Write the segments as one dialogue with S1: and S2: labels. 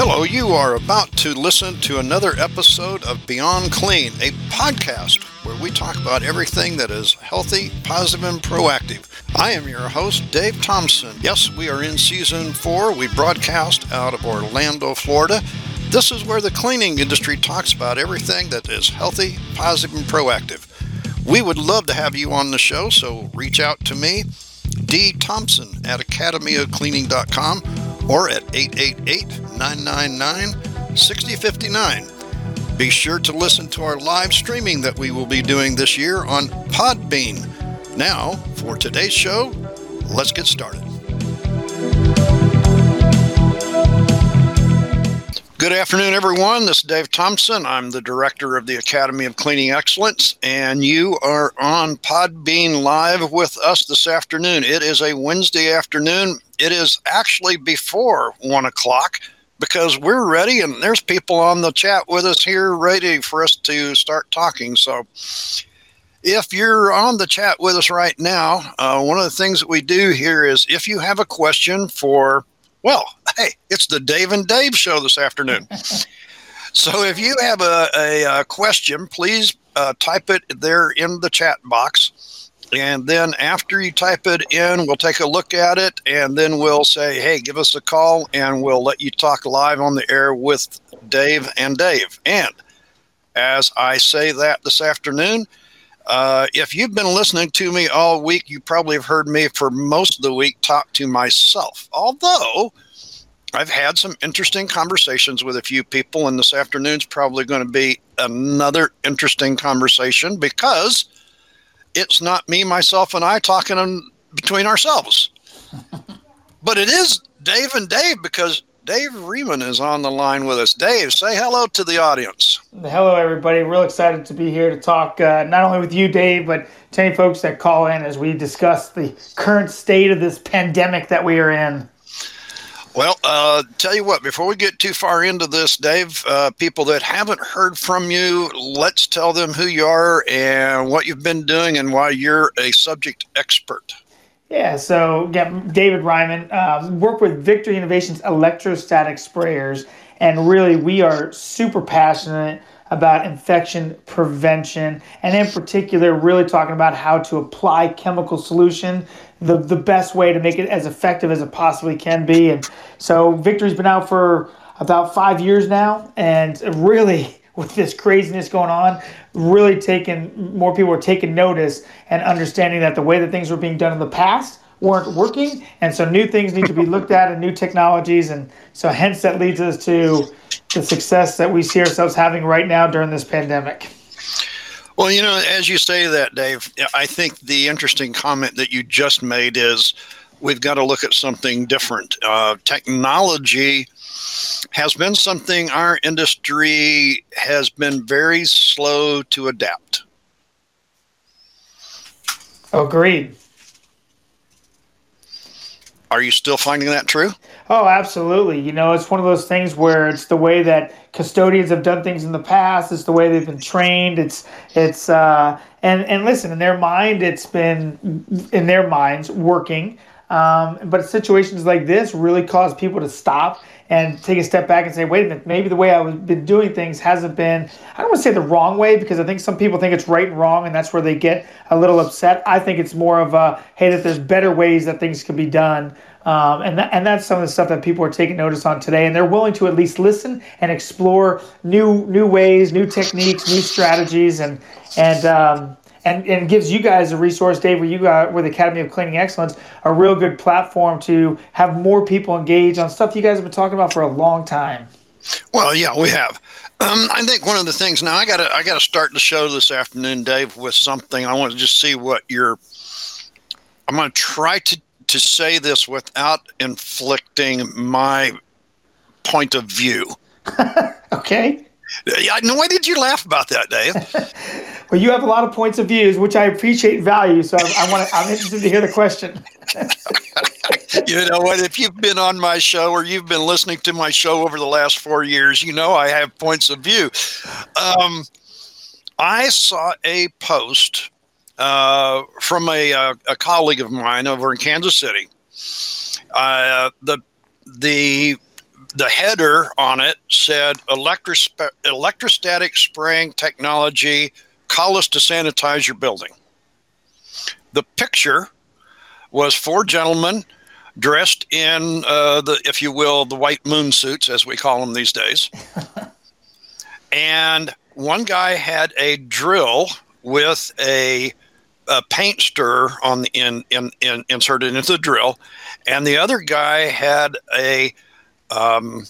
S1: Hello, you are about to listen to another episode of Beyond Clean, a podcast where we talk about everything that is healthy, positive, and proactive. I am your host, Dave Thompson. Yes, we are in season four. We broadcast out of Orlando, Florida. This is where the cleaning industry talks about everything that is healthy, positive, and proactive. We would love to have you on the show, so reach out to me, D. Thompson at academyofcleaning.com or at 888 999 6059. Be sure to listen to our live streaming that we will be doing this year on Podbean. Now, for today's show, let's get started. Good afternoon, everyone. This is Dave Thompson. I'm the director of the Academy of Cleaning Excellence, and you are on Podbean Live with us this afternoon. It is a Wednesday afternoon. It is actually before one o'clock because we're ready, and there's people on the chat with us here ready for us to start talking. So, if you're on the chat with us right now, uh, one of the things that we do here is if you have a question for well, hey, it's the Dave and Dave show this afternoon. so if you have a, a, a question, please uh, type it there in the chat box. And then after you type it in, we'll take a look at it and then we'll say, hey, give us a call and we'll let you talk live on the air with Dave and Dave. And as I say that this afternoon, uh, if you've been listening to me all week, you probably have heard me for most of the week talk to myself. Although I've had some interesting conversations with a few people, and this afternoon's probably going to be another interesting conversation because it's not me, myself, and I talking between ourselves. but it is Dave and Dave because Dave Ryman is on the line with us. Dave, say hello to the audience.
S2: Hello, everybody. Real excited to be here to talk uh, not only with you, Dave, but to any folks that call in as we discuss the current state of this pandemic that we are in.
S1: Well, uh, tell you what, before we get too far into this, Dave, uh, people that haven't heard from you, let's tell them who you are and what you've been doing and why you're a subject expert.
S2: Yeah, so yeah, David Ryman, um, work with Victory Innovations electrostatic sprayers, and really we are super passionate about infection prevention, and in particular, really talking about how to apply chemical solution the the best way to make it as effective as it possibly can be. And so Victory's been out for about five years now, and really with this craziness going on, really taking more people are taking notice and understanding that the way that things were being done in the past weren't working, and so new things need to be looked at and new technologies, and so hence that leads us to the success that we see ourselves having right now during this pandemic.
S1: Well, you know, as you say that, Dave, I think the interesting comment that you just made is we've got to look at something different. Uh, technology has been something our industry has been very slow to adapt.
S2: Agreed.
S1: Are you still finding that true?
S2: Oh, absolutely. You know, it's one of those things where it's the way that custodians have done things in the past. It's the way they've been trained. It's it's uh, and and listen, in their mind, it's been in their minds working. Um, but situations like this really cause people to stop and take a step back and say, wait a minute, maybe the way I've been doing things hasn't been, I don't want to say the wrong way because I think some people think it's right and wrong and that's where they get a little upset. I think it's more of a, hey, that there's better ways that things can be done. Um, and, that, and that's some of the stuff that people are taking notice on today. And they're willing to at least listen and explore new new ways, new techniques, new strategies. And, and um, and, and gives you guys a resource, Dave, where you got with Academy of Cleaning Excellence, a real good platform to have more people engage on stuff you guys have been talking about for a long time.
S1: Well, yeah, we have. Um, I think one of the things now I got to I got to start the show this afternoon, Dave, with something. I want to just see what your. I'm going to try to to say this without inflicting my point of view.
S2: okay.
S1: Yeah, no, why did you laugh about that, Dave?
S2: well, you have a lot of points of views, which I appreciate value. So I, I want I'm interested to hear the question.
S1: you know what? If you've been on my show or you've been listening to my show over the last four years, you know I have points of view. Um, I saw a post uh, from a, a, uh, a, colleague of mine over in Kansas City. Uh, the the the header on it said Electrosp- electrostatic spraying technology. Call us to sanitize your building. The picture was four gentlemen dressed in uh, the, if you will, the white moon suits, as we call them these days. and one guy had a drill with a, a paint stir on the in, in, in, inserted into the drill, and the other guy had a um,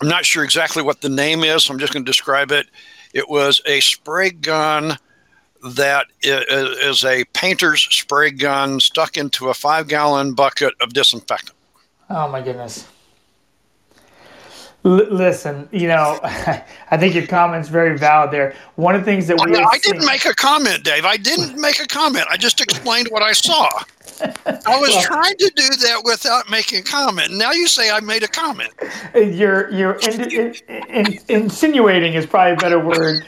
S1: I'm not sure exactly what the name is. So I'm just going to describe it. It was a spray gun that is a painter's spray gun stuck into a five gallon bucket of disinfectant.
S2: Oh my goodness. L- listen, you know, I think your comment's very valid there. One of the things that we
S1: I, I didn't make a comment, Dave. I didn't make a comment. I just explained what I saw. I was trying to do that without making a comment. Now you say I made a comment.
S2: You're you're in, in, in, insinuating is probably a better word.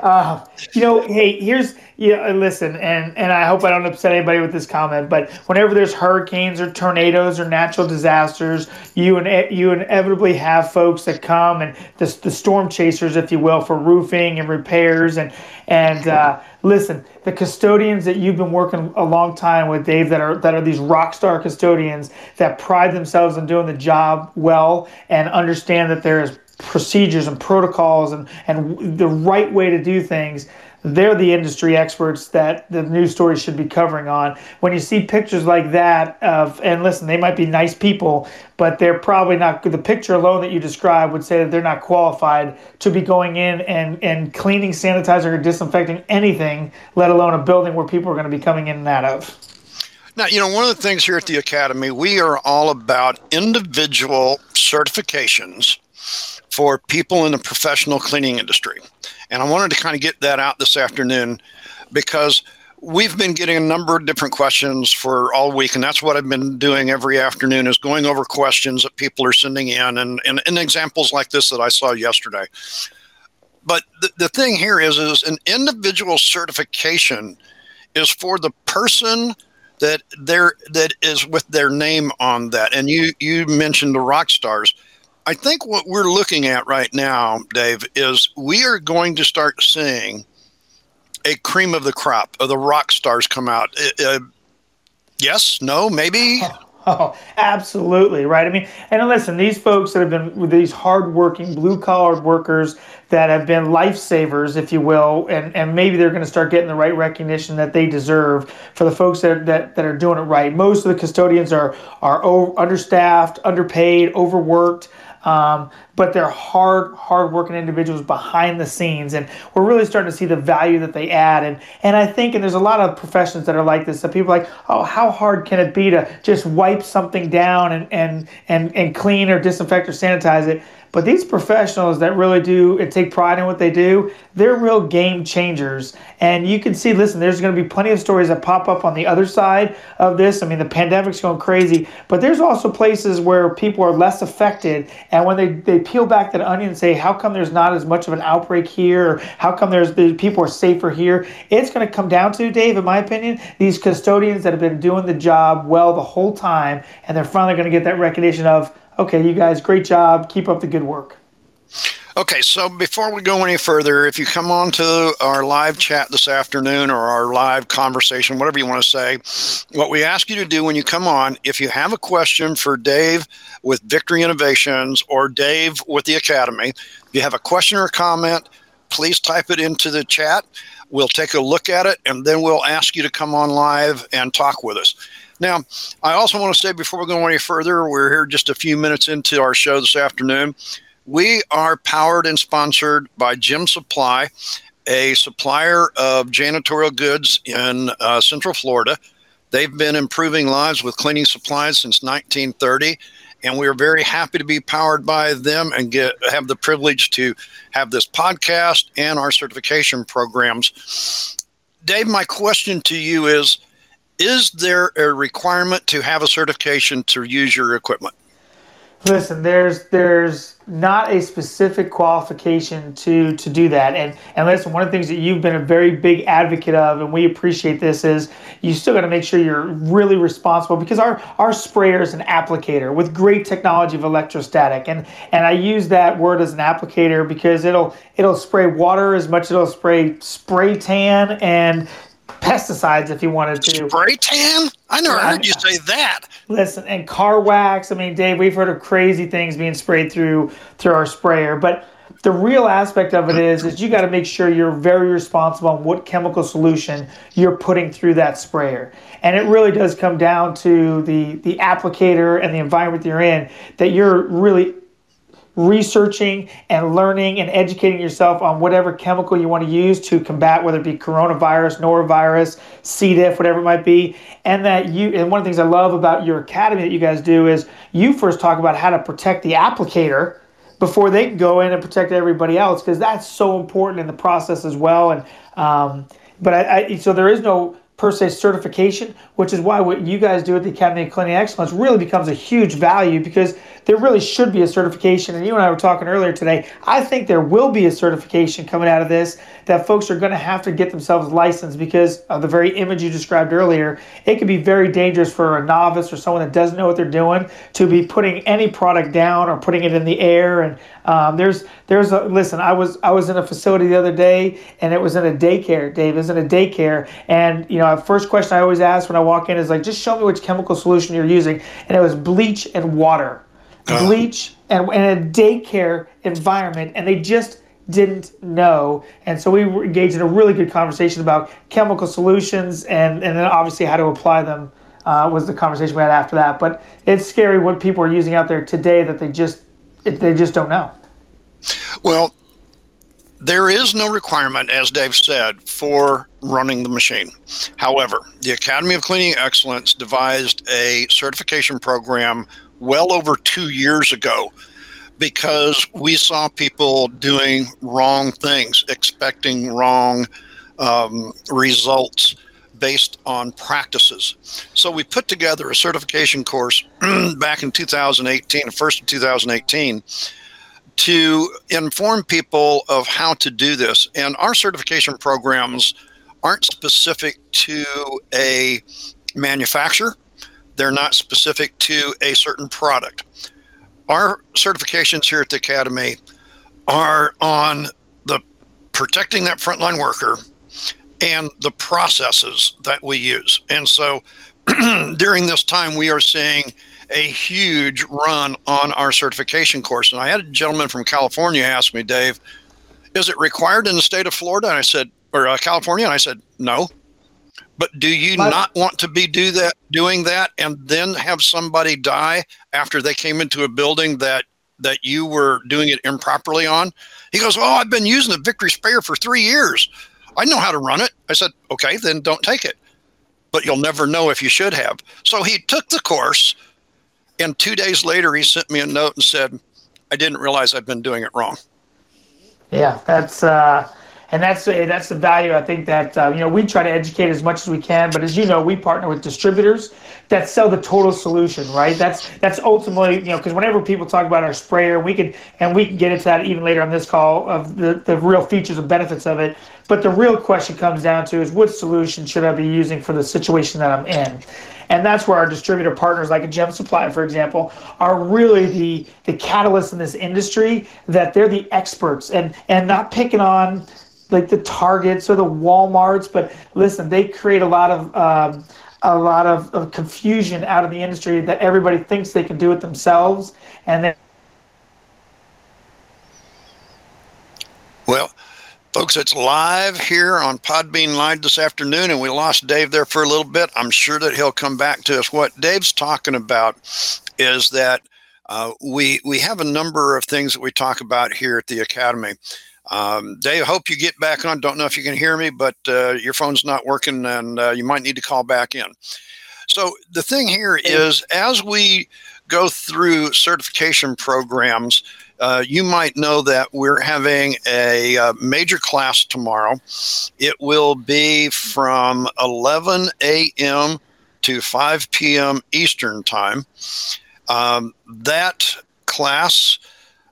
S2: Uh, you know, hey, here's yeah. Listen, and and I hope I don't upset anybody with this comment, but whenever there's hurricanes or tornadoes or natural disasters, you and you inevitably have folks that come and the the storm chasers, if you will, for roofing and repairs. And and uh, listen, the custodians that you've been working a long time with, Dave, that are that are these rock star custodians that pride themselves on doing the job well and understand that there's procedures and protocols and, and the right way to do things they're the industry experts that the news stories should be covering on. When you see pictures like that of, and listen, they might be nice people, but they're probably not. The picture alone that you describe would say that they're not qualified to be going in and and cleaning, sanitizing, or disinfecting anything, let alone a building where people are going to be coming in and out of.
S1: Now, you know, one of the things here at the Academy, we are all about individual certifications for people in the professional cleaning industry. And I wanted to kind of get that out this afternoon because we've been getting a number of different questions for all week. And that's what i've been doing every afternoon is going over questions that people are sending in and, and, and examples like this that i saw yesterday. But the, the thing here is is an individual certification is for the person that there that is with their name on that. And you you mentioned the rock stars I think what we're looking at right now, Dave, is we are going to start seeing a cream of the crop of the rock stars come out. Uh, uh yes, no, maybe.
S2: Oh, absolutely right. I mean, and listen, these folks that have been these hardworking, blue collar workers that have been lifesavers, if you will, and, and maybe they're going to start getting the right recognition that they deserve for the folks that, that, that are doing it right. Most of the custodians are are understaffed, underpaid, overworked. Um, but they're hard, hard-working individuals behind the scenes, and we're really starting to see the value that they add. And and I think, and there's a lot of professions that are like this. That people are like, oh, how hard can it be to just wipe something down and and and and clean or disinfect or sanitize it? But these professionals that really do and take pride in what they do, they're real game changers. And you can see, listen, there's going to be plenty of stories that pop up on the other side of this. I mean, the pandemic's going crazy, but there's also places where people are less affected. And when they, they peel back that onion and say, how come there's not as much of an outbreak here? Or how come there's the people are safer here? It's going to come down to, Dave, in my opinion, these custodians that have been doing the job well the whole time, and they're finally going to get that recognition of, okay, you guys, great job. Keep up the good work.
S1: Okay, so before we go any further, if you come on to our live chat this afternoon or our live conversation, whatever you want to say, what we ask you to do when you come on, if you have a question for Dave with Victory Innovations or Dave with the Academy, if you have a question or comment, please type it into the chat. We'll take a look at it and then we'll ask you to come on live and talk with us. Now, I also want to say before we go any further, we're here just a few minutes into our show this afternoon. We are powered and sponsored by Gem Supply, a supplier of janitorial goods in uh, Central Florida. They've been improving lives with cleaning supplies since 1930, and we are very happy to be powered by them and get have the privilege to have this podcast and our certification programs. Dave, my question to you is is there a requirement to have a certification to use your equipment?
S2: Listen, there's there's not a specific qualification to to do that. And and listen, one of the things that you've been a very big advocate of, and we appreciate this, is you still got to make sure you're really responsible because our our sprayer is an applicator with great technology of electrostatic. And and I use that word as an applicator because it'll it'll spray water as much as it'll spray spray tan and pesticides if you wanted to.
S1: Spray tan? I never yeah, heard you say that.
S2: Listen, and car wax. I mean, Dave, we've heard of crazy things being sprayed through through our sprayer, but the real aspect of it is is you got to make sure you're very responsible on what chemical solution you're putting through that sprayer and it really does come down to the the applicator and the environment you're in that you're really researching and learning and educating yourself on whatever chemical you want to use to combat whether it be coronavirus, norovirus, C. diff, whatever it might be. And that you and one of the things I love about your academy that you guys do is you first talk about how to protect the applicator before they can go in and protect everybody else because that's so important in the process as well. And um, but I, I so there is no per se certification, which is why what you guys do at the Academy of Cleaning Excellence really becomes a huge value because there really should be a certification. And you and I were talking earlier today. I think there will be a certification coming out of this that folks are going to have to get themselves licensed because of the very image you described earlier. It could be very dangerous for a novice or someone that doesn't know what they're doing to be putting any product down or putting it in the air. And um, there's there's a listen. I was I was in a facility the other day and it was in a daycare. Dave it was in a daycare, and you know, first question I always ask when I walk in is like, just show me which chemical solution you're using, and it was bleach and water bleach and in a daycare environment, and they just didn't know. And so we engaged in a really good conversation about chemical solutions and, and then obviously how to apply them uh, was the conversation we had after that. But it's scary what people are using out there today that they just they just don't know.
S1: Well, there is no requirement, as Dave said, for running the machine. However, the Academy of Cleaning Excellence devised a certification program well over two years ago because we saw people doing wrong things, expecting wrong um, results based on practices. So we put together a certification course back in 2018, the first of 2018, to inform people of how to do this. And our certification programs aren't specific to a manufacturer they're not specific to a certain product. Our certifications here at the Academy are on the protecting that frontline worker and the processes that we use. And so during this time, we are seeing a huge run on our certification course. And I had a gentleman from California ask me, Dave, is it required in the state of Florida? And I said, or uh, California? And I said, no. But do you but, not want to be do that doing that and then have somebody die after they came into a building that that you were doing it improperly on? He goes, "Oh, I've been using the Victory sprayer for 3 years. I know how to run it." I said, "Okay, then don't take it." But you'll never know if you should have. So he took the course and 2 days later he sent me a note and said, "I didn't realize I've been doing it wrong."
S2: Yeah, that's uh and that's that's the value I think that uh, you know we try to educate as much as we can. But as you know, we partner with distributors that sell the total solution, right? That's that's ultimately you know because whenever people talk about our sprayer, we can and we can get into that even later on this call of the the real features and benefits of it. But the real question comes down to is what solution should I be using for the situation that I'm in? And that's where our distributor partners, like a Gem Supply, for example, are really the the catalysts in this industry. That they're the experts, and and not picking on like the Targets or the WalMarts, but listen, they create a lot of um, a lot of, of, confusion out of the industry that everybody thinks they can do it themselves, and then.
S1: Well, folks, it's live here on Podbean Live this afternoon, and we lost Dave there for a little bit. I'm sure that he'll come back to us. What Dave's talking about is that uh, we we have a number of things that we talk about here at the Academy. Um, Dave, hope you get back on. Don't know if you can hear me, but uh, your phone's not working and uh, you might need to call back in. So, the thing here is as we go through certification programs, uh, you might know that we're having a uh, major class tomorrow. It will be from 11 a.m. to 5 p.m. Eastern Time. Um, that class.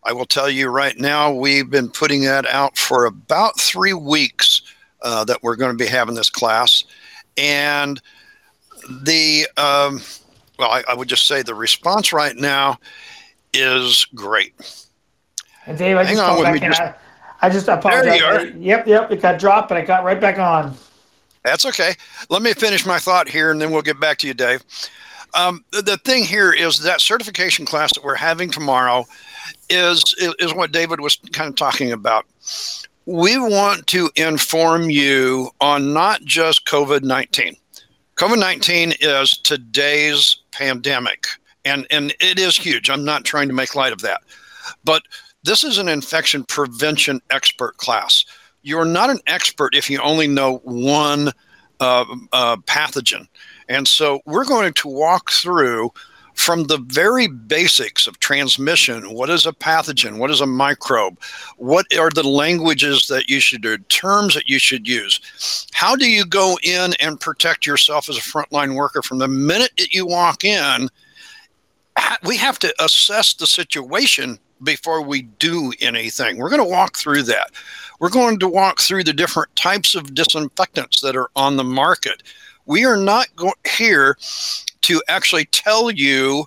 S1: I will tell you right now, we've been putting that out for about three weeks uh, that we're going to be having this class. And the, um, well, I, I, would just say the response right now is great.
S2: And Dave, I Hang just on back in. Just, I, I just apologize. There you are. Yep, yep, it got dropped, but I got right back on.
S1: That's okay. Let me finish my thought here, and then we'll get back to you, Dave. Um, the thing here is that certification class that we're having tomorrow is is what David was kind of talking about. We want to inform you on not just COVID nineteen. COVID nineteen is today's pandemic, and and it is huge. I'm not trying to make light of that, but this is an infection prevention expert class. You're not an expert if you only know one uh, uh, pathogen. And so we're going to walk through from the very basics of transmission what is a pathogen? What is a microbe? What are the languages that you should do terms that you should use? How do you go in and protect yourself as a frontline worker from the minute that you walk in? We have to assess the situation before we do anything. We're going to walk through that. We're going to walk through the different types of disinfectants that are on the market. We are not go- here to actually tell you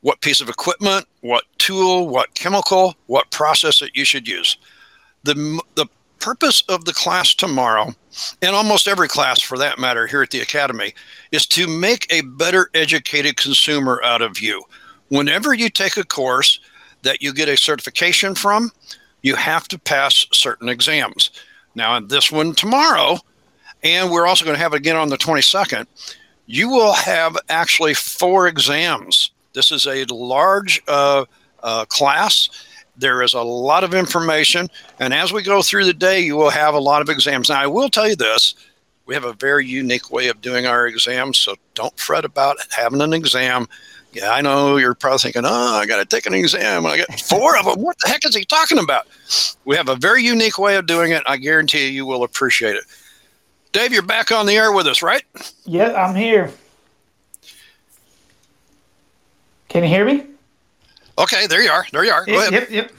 S1: what piece of equipment, what tool, what chemical, what process that you should use. The, the purpose of the class tomorrow, and almost every class for that matter here at the Academy, is to make a better educated consumer out of you. Whenever you take a course that you get a certification from, you have to pass certain exams. Now, in this one tomorrow, and we're also going to have it again on the 22nd. You will have actually four exams. This is a large uh, uh, class. There is a lot of information, and as we go through the day, you will have a lot of exams. Now, I will tell you this we have a very unique way of doing our exams, so don't fret about having an exam. Yeah, I know you're probably thinking, oh, I got to take an exam. I got four of them. What the heck is he talking about? We have a very unique way of doing it. I guarantee you, you will appreciate it. Dave, you're back on the air with us, right?
S2: Yeah, I'm here. Can you hear me?
S1: Okay, there you are. There you are. Go
S2: yep, ahead. Yep, yep.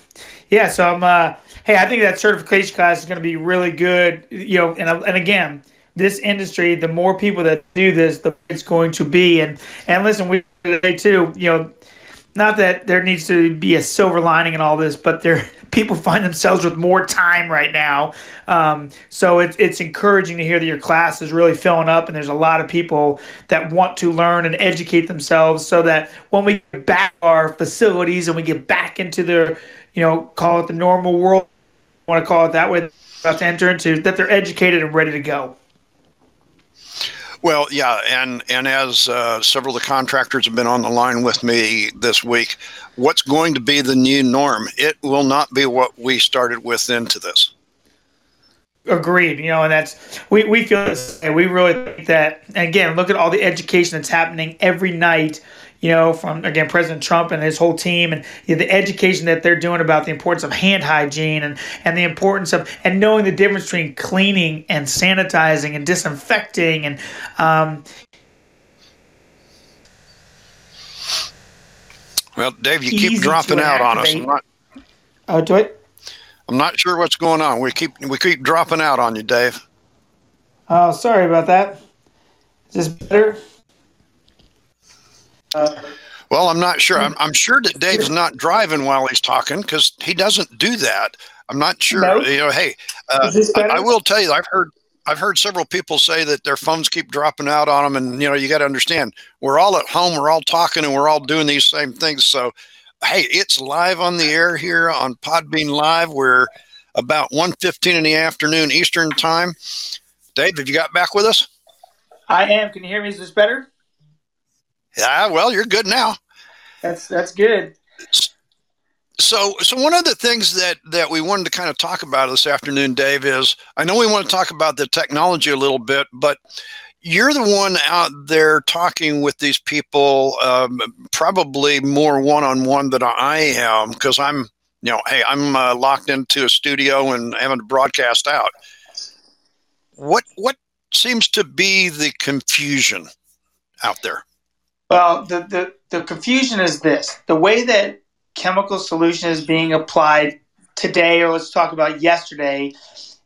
S2: Yeah, so I'm. Uh, hey, I think that certification class is going to be really good. You know, and and again, this industry, the more people that do this, the it's going to be. And and listen, we today too. You know, not that there needs to be a silver lining in all this, but there people find themselves with more time right now. Um, so it's it's encouraging to hear that your class is really filling up, and there's a lot of people that want to learn and educate themselves, so that when we get back our facilities and we get back into the, you know, call it the normal world, want to call it that way, about to enter into, that they're educated and ready to go.
S1: Well, yeah, and and as uh, several of the contractors have been on the line with me this week, what's going to be the new norm? It will not be what we started with into this.
S2: Agreed. You know, and that's we we feel this. We really think that. Again, look at all the education that's happening every night you know, from again President Trump and his whole team, and you know, the education that they're doing about the importance of hand hygiene and and the importance of and knowing the difference between cleaning and sanitizing and disinfecting and. Um,
S1: well, Dave, you keep dropping out on us.
S2: Not, oh, do it.
S1: I'm not sure what's going on. We keep we keep dropping out on you, Dave.
S2: Oh, sorry about that. Is this better?
S1: Well, I'm not sure. I'm, I'm sure that Dave's not driving while he's talking because he doesn't do that. I'm not sure. No. You know, hey, uh, I, I, will tell you, I've heard I've heard several people say that their phones keep dropping out on them, and you know, you got to understand, we're all at home, we're all talking, and we're all doing these same things. So, hey, it's live on the air here on Podbean Live. We're about 1.15 in the afternoon Eastern time. Dave, have you got back with us?
S2: I am. Can you hear me? Is this better?
S1: Yeah, well, you're good now.
S2: That's that's good.
S1: So, so one of the things that that we wanted to kind of talk about this afternoon, Dave, is I know we want to talk about the technology a little bit, but you're the one out there talking with these people, um, probably more one on one than I am, because I'm, you know, hey, I'm uh, locked into a studio and having to broadcast out. What what seems to be the confusion out there?
S2: Well, the, the, the confusion is this the way that chemical solution is being applied today, or let's talk about yesterday,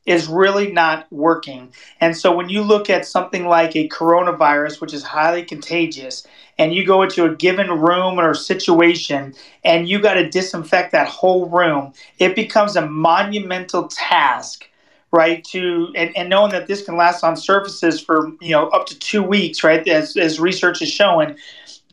S2: is really not working. And so when you look at something like a coronavirus, which is highly contagious, and you go into a given room or situation and you got to disinfect that whole room, it becomes a monumental task right to and, and knowing that this can last on surfaces for you know up to two weeks right as, as research is showing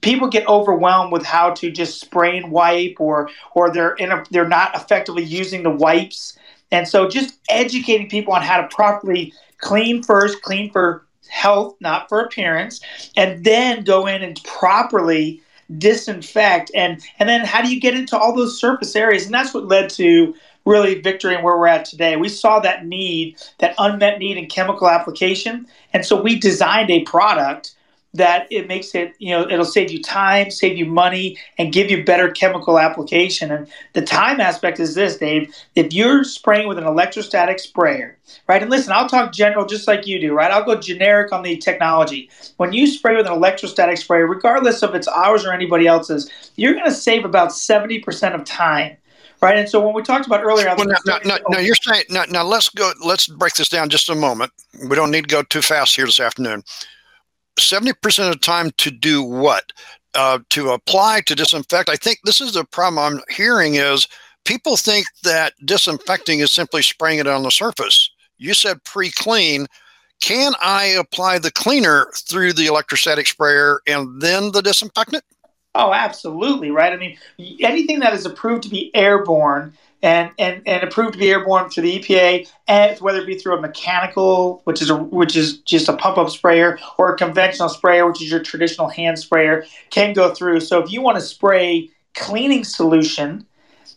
S2: people get overwhelmed with how to just spray and wipe or or they're in a, they're not effectively using the wipes. And so just educating people on how to properly clean first clean for health not for appearance and then go in and properly disinfect. And and then how do you get into all those surface areas? And that's what led to really victory and where we're at today. We saw that need, that unmet need in chemical application, and so we designed a product that it makes it, you know, it'll save you time, save you money, and give you better chemical application. And the time aspect is this, Dave. If you're spraying with an electrostatic sprayer, right? And listen, I'll talk general just like you do, right? I'll go generic on the technology. When you spray with an electrostatic sprayer, regardless of it's ours or anybody else's, you're going to save about 70% of time right? And so when we talked about earlier,
S1: well, now, now, now, you're saying now, now let's go. Let's break this down just a moment. We don't need to go too fast here this afternoon. Seventy percent of the time to do what? Uh, to apply to disinfect. I think this is the problem I'm hearing is people think that disinfecting is simply spraying it on the surface. You said pre-clean. Can I apply the cleaner through the electrostatic sprayer and then the disinfectant?
S2: Oh, absolutely, right? I mean, anything that is approved to be airborne and, and, and approved to be airborne through the EPA, and whether it be through a mechanical, which is a which is just a pump up sprayer, or a conventional sprayer, which is your traditional hand sprayer, can go through. So if you want to spray cleaning solution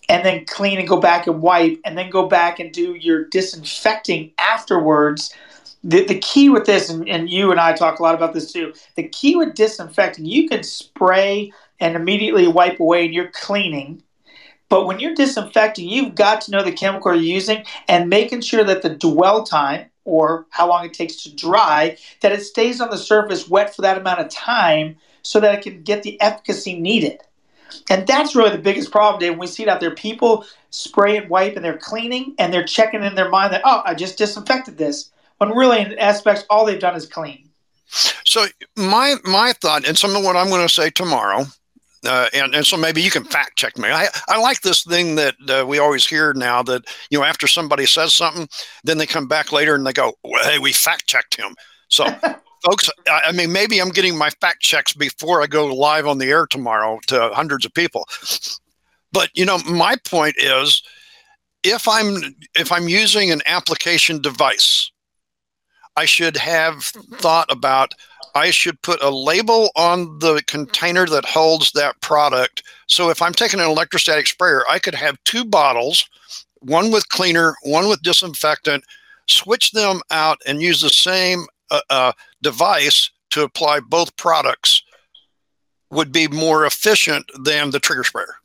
S2: and then clean and go back and wipe and then go back and do your disinfecting afterwards. The, the key with this, and, and you and I talk a lot about this too, the key with disinfecting, you can spray and immediately wipe away and you're cleaning. But when you're disinfecting, you've got to know the chemical you're using and making sure that the dwell time or how long it takes to dry, that it stays on the surface wet for that amount of time so that it can get the efficacy needed. And that's really the biggest problem, Dave. We see it out there, people spray and wipe and they're cleaning and they're checking in their mind that, oh, I just disinfected this. When really, in aspects, all they've done is clean.
S1: So my my thought, and some of what I'm going to say tomorrow, uh, and, and so maybe you can fact check me. I, I like this thing that uh, we always hear now that, you know, after somebody says something, then they come back later and they go, well, hey, we fact checked him. So, folks, I, I mean, maybe I'm getting my fact checks before I go live on the air tomorrow to hundreds of people. But, you know, my point is if I'm if I'm using an application device, I should have thought about I should put a label on the container that holds that product. So if I'm taking an electrostatic sprayer, I could have two bottles, one with cleaner, one with disinfectant, switch them out and use the same uh, uh, device to apply both products would be more efficient than the trigger sprayer.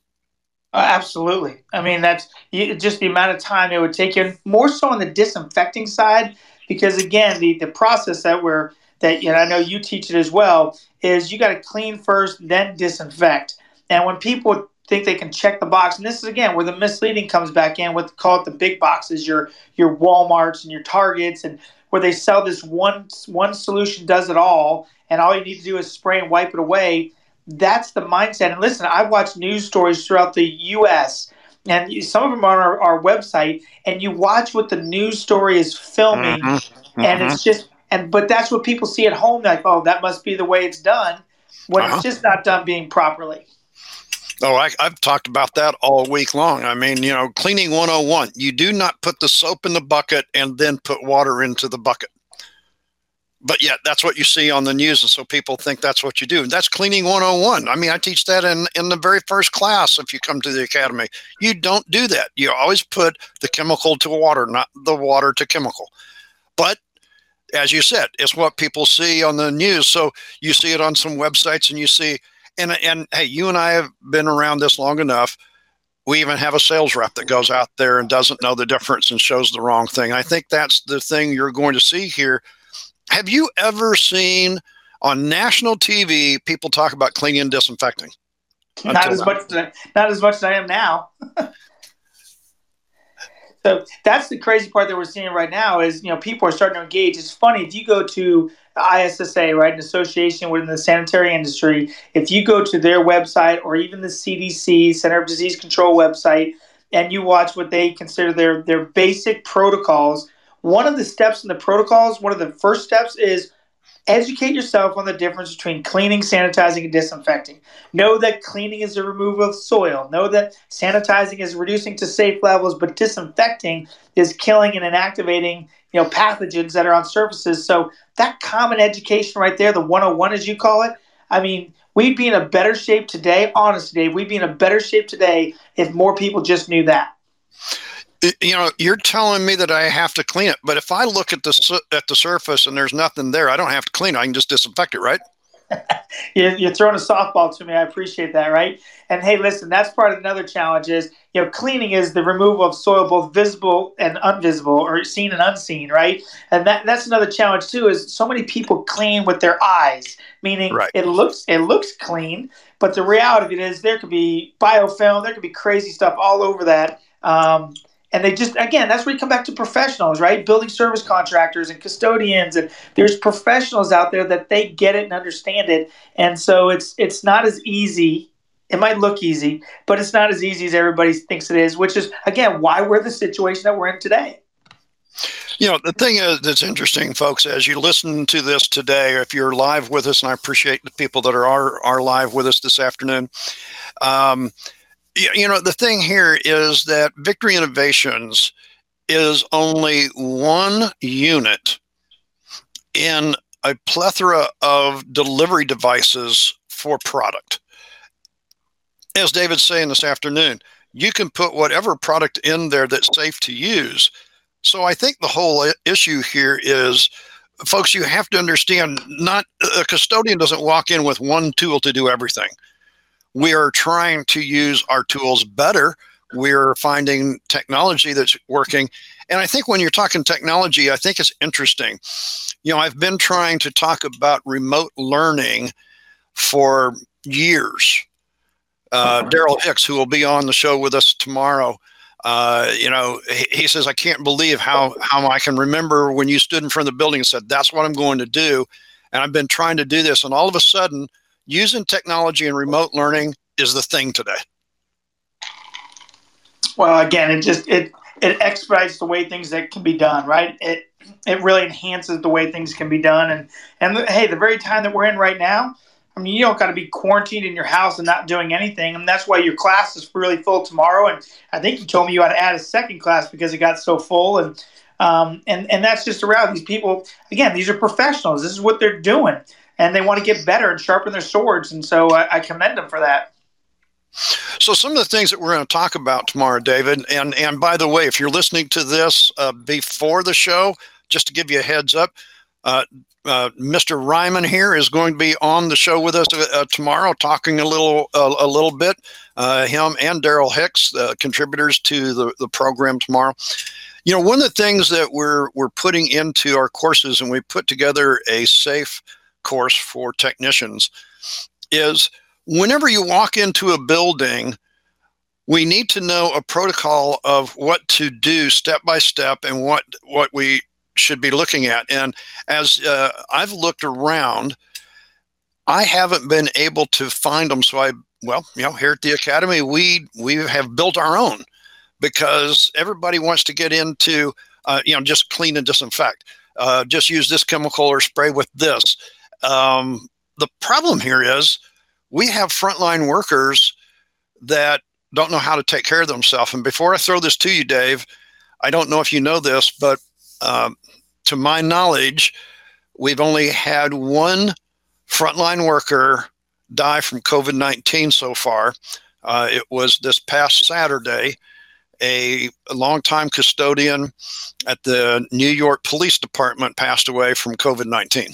S2: Uh, absolutely. I mean, that's just the amount of time it would take you, more so on the disinfecting side, because again, the, the process that we're that you know, I know you teach it as well is you got to clean first, then disinfect. And when people think they can check the box, and this is again where the misleading comes back in with call it the big boxes, your your WalMarts and your Targets, and where they sell this one one solution does it all, and all you need to do is spray and wipe it away. That's the mindset. And listen, I've watched news stories throughout the U.S. And some of them are on our, our website, and you watch what the news story is filming, mm-hmm. and it's mm-hmm. just and but that's what people see at home like oh that must be the way it's done when uh-huh. it's just not done being properly
S1: Oh, I, have talked about that all week long. I mean, you know, cleaning 101, you do not put the soap in the bucket and then put water into the bucket. But yet, that's what you see on the news. And so people think that's what you do. That's cleaning 101. I mean, I teach that in, in the very first class if you come to the academy. You don't do that. You always put the chemical to water, not the water to chemical. But as you said, it's what people see on the news. So you see it on some websites and you see, and, and hey, you and I have been around this long enough. We even have a sales rep that goes out there and doesn't know the difference and shows the wrong thing. I think that's the thing you're going to see here. Have you ever seen on national TV people talk about cleaning and disinfecting?
S2: Not as much. Not as much as I am now. so that's the crazy part that we're seeing right now is you know people are starting to engage. It's funny if you go to the ISSA, right, an association within the sanitary industry. If you go to their website or even the CDC, Center of Disease Control website, and you watch what they consider their their basic protocols, one of the steps in the protocols, one of the first steps is educate yourself on the difference between cleaning, sanitizing, and disinfecting. Know that cleaning is the removal of soil. Know that sanitizing is reducing to safe levels, but disinfecting is killing and inactivating you know pathogens that are on surfaces. So that common education right there, the 101 as you call it, I mean, we'd be in a better shape today, honestly, Dave, we'd be in a better shape today if more people just knew that.
S1: You know, you're telling me that I have to clean it, but if I look at the at the surface and there's nothing there, I don't have to clean it. I can just disinfect it, right?
S2: you're throwing a softball to me. I appreciate that, right? And hey, listen, that's part of another challenge is, you know, cleaning is the removal of soil, both visible and invisible, or seen and unseen, right? And that that's another challenge too. Is so many people clean with their eyes, meaning right. it looks it looks clean, but the reality of it is there could be biofilm, there could be crazy stuff all over that. Um, and they just again that's where you come back to professionals right? Building service contractors and custodians and there's professionals out there that they get it and understand it. And so it's it's not as easy it might look easy but it's not as easy as everybody thinks it is which is again why we're the situation that we're in today.
S1: You know the thing is that's interesting folks as you listen to this today if you're live with us and i appreciate the people that are are, are live with us this afternoon um, you know, the thing here is that Victory Innovations is only one unit in a plethora of delivery devices for product. As David's saying this afternoon, you can put whatever product in there that's safe to use. So I think the whole issue here is folks you have to understand not a custodian doesn't walk in with one tool to do everything we are trying to use our tools better. We're finding technology that's working. And I think when you're talking technology, I think it's interesting. You know, I've been trying to talk about remote learning for years. Uh, Daryl Hicks, who will be on the show with us tomorrow, uh, you know, he, he, says, I can't believe how, how I can remember when you stood in front of the building and said, That's what I'm going to do. And I've been trying to do this. And all of a sudden, using technology and remote learning is the thing today.
S2: Well, again, it just it it expedites the way things that can be done, right? It it really enhances the way things can be done, and and the, hey, the very time that we're in right now, I mean, you don't got to be quarantined in your house and not doing anything, and that's why your class is really full tomorrow. And I think you told me you had to add a second class because it got so full, and um, and and that's just around these people. Again, these are professionals. This is what they're doing and they want to get better and sharpen their swords. And so I, I commend them for that.
S1: So some of the things that we're going to talk about tomorrow, David, and and by the way, if you're listening to this uh, before the show, just to give you a heads up, uh, uh, Mr. Ryman here is going to be on the show with us uh, tomorrow, talking a little a little bit. Uh, him and Daryl Hicks, contributors to the, the program tomorrow. You know, one of the things that we're we're putting into our courses, and we put together a safe course for technicians is whenever you walk into a building, we need to know a protocol of what to do step by step and what what we should be looking at. And as uh, I've looked around, I haven't been able to find them. So I, well, you know, here at the academy, we we have built our own because everybody wants to get into, uh, you know, just clean and disinfect. Uh, just use this chemical or spray with this. Um, the problem here is we have frontline workers that don't know how to take care of themselves. And before I throw this to you, Dave, I don't know if you know this, but um, to my knowledge, we've only had one frontline worker die from COVID 19 so far. Uh, it was this past Saturday. A, a longtime custodian at the New York Police Department passed away from COVID 19.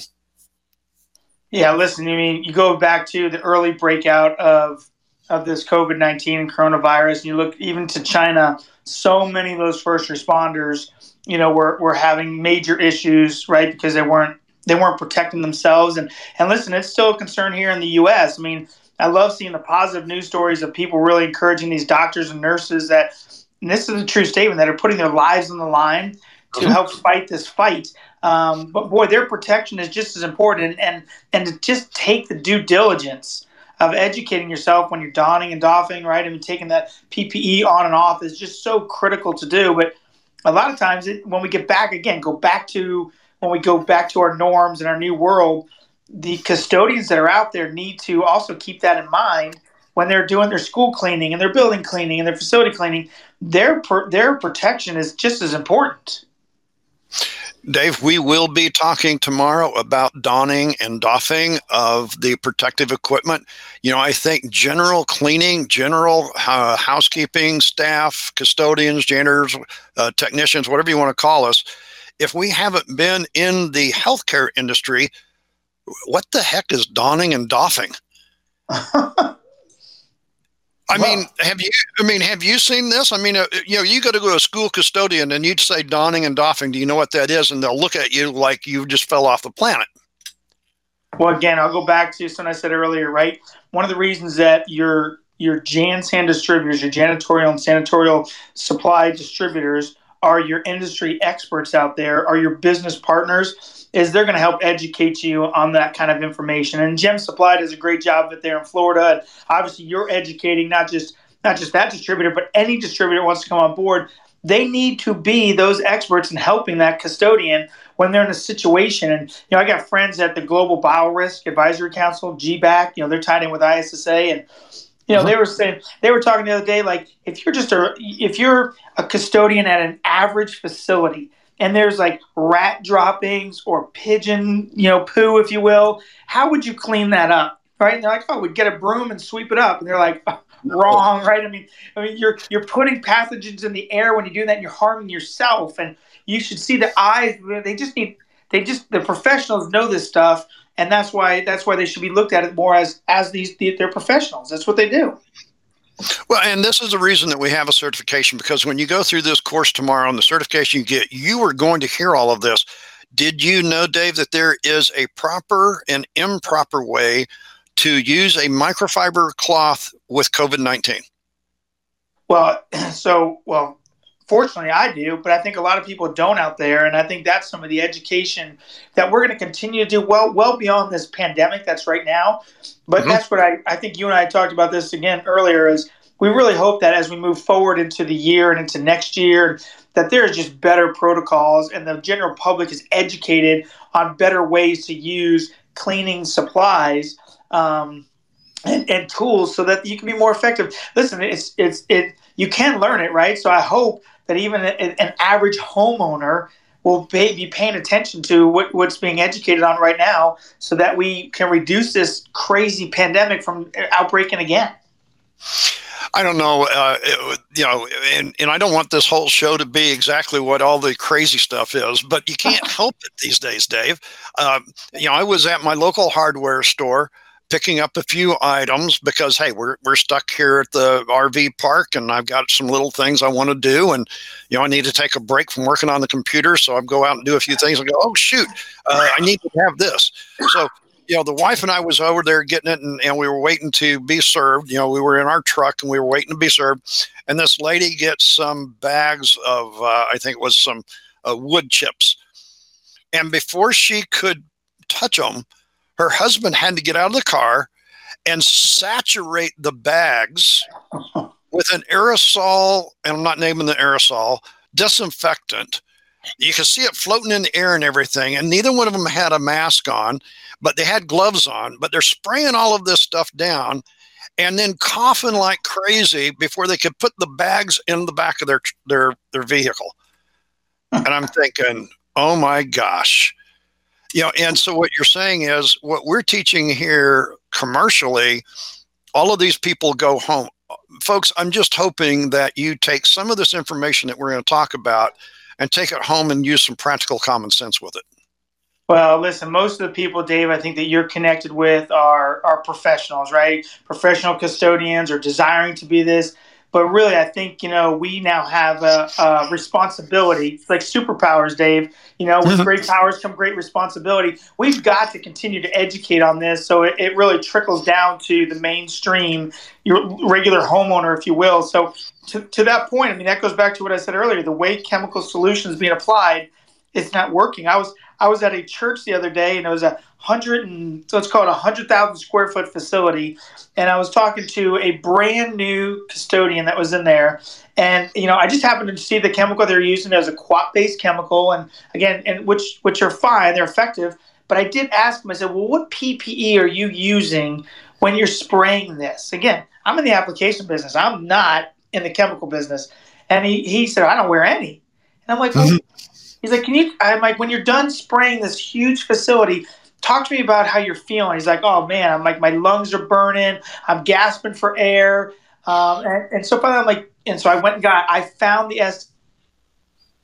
S2: Yeah, listen, I mean, you go back to the early breakout of of this COVID nineteen and coronavirus, and you look even to China. So many of those first responders, you know, were, were having major issues, right? Because they weren't they weren't protecting themselves. And and listen, it's still a concern here in the U.S. I mean, I love seeing the positive news stories of people really encouraging these doctors and nurses that, and this is a true statement, that are putting their lives on the line to help fight this fight. Um, but boy, their protection is just as important, and, and to just take the due diligence of educating yourself when you're donning and doffing, right, I and taking that PPE on and off is just so critical to do. But a lot of times, it, when we get back again, go back to when we go back to our norms and our new world, the custodians that are out there need to also keep that in mind when they're doing their school cleaning and their building cleaning and their facility cleaning. Their their protection is just as important.
S1: Dave, we will be talking tomorrow about donning and doffing of the protective equipment. You know, I think general cleaning, general uh, housekeeping staff, custodians, janitors, uh, technicians, whatever you want to call us, if we haven't been in the healthcare industry, what the heck is donning and doffing? I well, mean, have you? I mean, have you seen this? I mean, uh, you know, you go to go to a school custodian and you'd say donning and doffing. Do you know what that is? And they'll look at you like you just fell off the planet.
S2: Well, again, I'll go back to something I said earlier. Right, one of the reasons that your your JanSan distributors, your janitorial and sanitorial supply distributors, are your industry experts out there, are your business partners is they're going to help educate you on that kind of information. And Gem Supply does a great job of it there in Florida. And obviously, you're educating not just not just that distributor, but any distributor wants to come on board. They need to be those experts in helping that custodian when they're in a situation. And you know, I got friends at the Global Biorisk Advisory Council, GBAC. You know, they're tied in with ISSA, and you know, uh-huh. they were saying they were talking the other day, like if you're just a if you're a custodian at an average facility and there's like rat droppings or pigeon, you know, poo, if you will, how would you clean that up? Right? And they're like, oh, we'd get a broom and sweep it up. And they're like, oh, wrong, right? I mean, I mean, you're you're putting pathogens in the air when you do that, and you're harming yourself. And you should see the eyes. They just need. They just the professionals know this stuff, and that's why that's why they should be looked at it more as as these they're professionals. That's what they do.
S1: Well, and this is the reason that we have a certification because when you go through this course tomorrow and the certification you get, you are going to hear all of this. Did you know, Dave, that there is a proper and improper way to use a microfiber cloth with COVID 19?
S2: Well, so, well, fortunately I do, but I think a lot of people don't out there. And I think that's some of the education that we're going to continue to do well, well beyond this pandemic that's right now. But mm-hmm. that's what I, I think you and I talked about this again earlier is we really hope that as we move forward into the year and into next year, that there is just better protocols and the general public is educated on better ways to use cleaning supplies. Um, and, and, tools so that you can be more effective. Listen, it's it's it. You can learn it, right? So I hope that even a, an average homeowner will pay, be paying attention to what, what's being educated on right now so that we can reduce this crazy pandemic from outbreaking again.
S1: I don't know, uh, you know, and, and I don't want this whole show to be exactly what all the crazy stuff is, but you can't help it these days, Dave. Um, you know, I was at my local hardware store picking up a few items because hey, we're we're stuck here at the RV park, and I've got some little things I want to do, and you know I need to take a break from working on the computer, so I go out and do a few things and go, oh shoot, uh, I need to have this. So you know, the wife and I was over there getting it, and, and we were waiting to be served. You know, we were in our truck and we were waiting to be served, and this lady gets some bags of uh, I think it was some uh, wood chips, and before she could touch them her husband had to get out of the car and saturate the bags with an aerosol, and I'm not naming the aerosol, disinfectant. You can see it floating in the air and everything. And neither one of them had a mask on, but they had gloves on. But they're spraying all of this stuff down and then coughing like crazy before they could put the bags in the back of their their their vehicle. And I'm thinking, oh my gosh, you know, and so what you're saying is what we're teaching here commercially, all of these people go home. Folks, I'm just hoping that you take some of this information that we're going to talk about and take it home and use some practical common sense with it.
S2: Well, listen, most of the people, Dave, I think that you're connected with are, are professionals, right? Professional custodians are desiring to be this but really, I think you know we now have a, a responsibility. It's like superpowers, Dave. You know, with mm-hmm. great powers come great responsibility. We've got to continue to educate on this, so it, it really trickles down to the mainstream, your regular homeowner, if you will. So to, to that point, I mean that goes back to what I said earlier. The way chemical solutions being applied, it's not working. I was I was at a church the other day, and it was a hundred and so let's call it a hundred thousand square foot facility, and I was talking to a brand new custodian that was in there, and you know I just happened to see the chemical they're using as a quat based chemical, and again, and which which are fine, they're effective. But I did ask him. I said, "Well, what PPE are you using when you're spraying this?" Again, I'm in the application business. I'm not in the chemical business. And he, he said, "I don't wear any." And I'm like, well, mm-hmm. He's like, can you? I'm like, when you're done spraying this huge facility, talk to me about how you're feeling. He's like, oh man, I'm like, my lungs are burning. I'm gasping for air. Um, and, and, so finally, I'm like, and so I went and got, I found the S,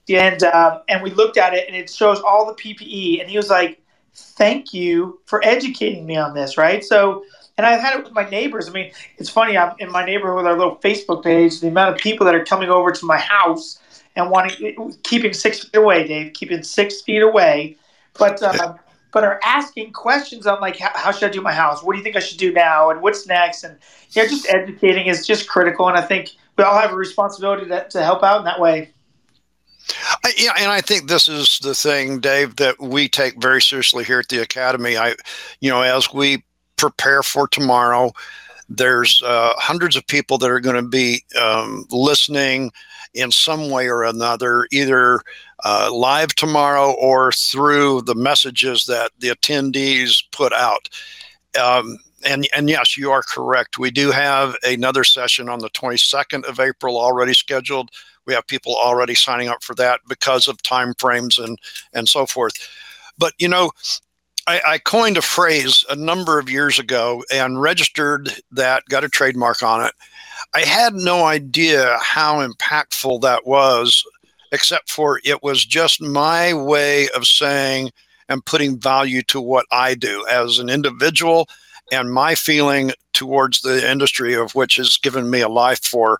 S2: and uh, and we looked at it, and it shows all the PPE. And he was like, thank you for educating me on this, right? So. And I've had it with my neighbors. I mean, it's funny. I'm in my neighborhood with our little Facebook page. The amount of people that are coming over to my house and wanting keeping six feet away, Dave, keeping six feet away, but uh, but are asking questions on like how, how, should I do my house? What do you think I should do now? And what's next? And you know, just educating is just critical, and I think we all have a responsibility to, to help out in that way.
S1: I, yeah, and I think this is the thing, Dave, that we take very seriously here at the academy. I, you know, as we prepare for tomorrow, there's uh, hundreds of people that are going to be um, listening in some way or another, either uh, live tomorrow or through the messages that the attendees put out. Um, and, and yes, you are correct. We do have another session on the 22nd of April already scheduled. We have people already signing up for that because of time frames and, and so forth. But, you know, I, I coined a phrase a number of years ago and registered that, got a trademark on it. I had no idea how impactful that was, except for it was just my way of saying and putting value to what I do as an individual and my feeling towards the industry of which has given me a life for,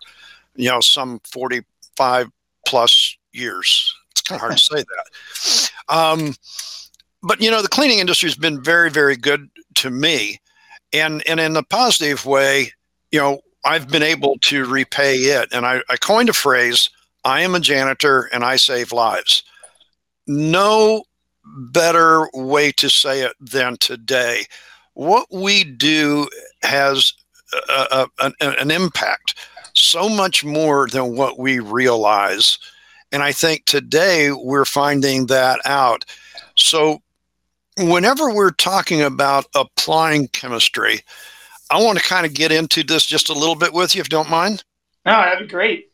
S1: you know, some 45 plus years. It's kind of hard to say that. Um, but you know, the cleaning industry has been very, very good to me, and and in a positive way. You know, I've been able to repay it. And I, I coined a phrase I am a janitor and I save lives. No better way to say it than today. What we do has a, a, an impact so much more than what we realize. And I think today we're finding that out. So, whenever we're talking about applying chemistry, I want to kind of get into this just a little bit with you, if you don't mind.
S2: No, that'd be great.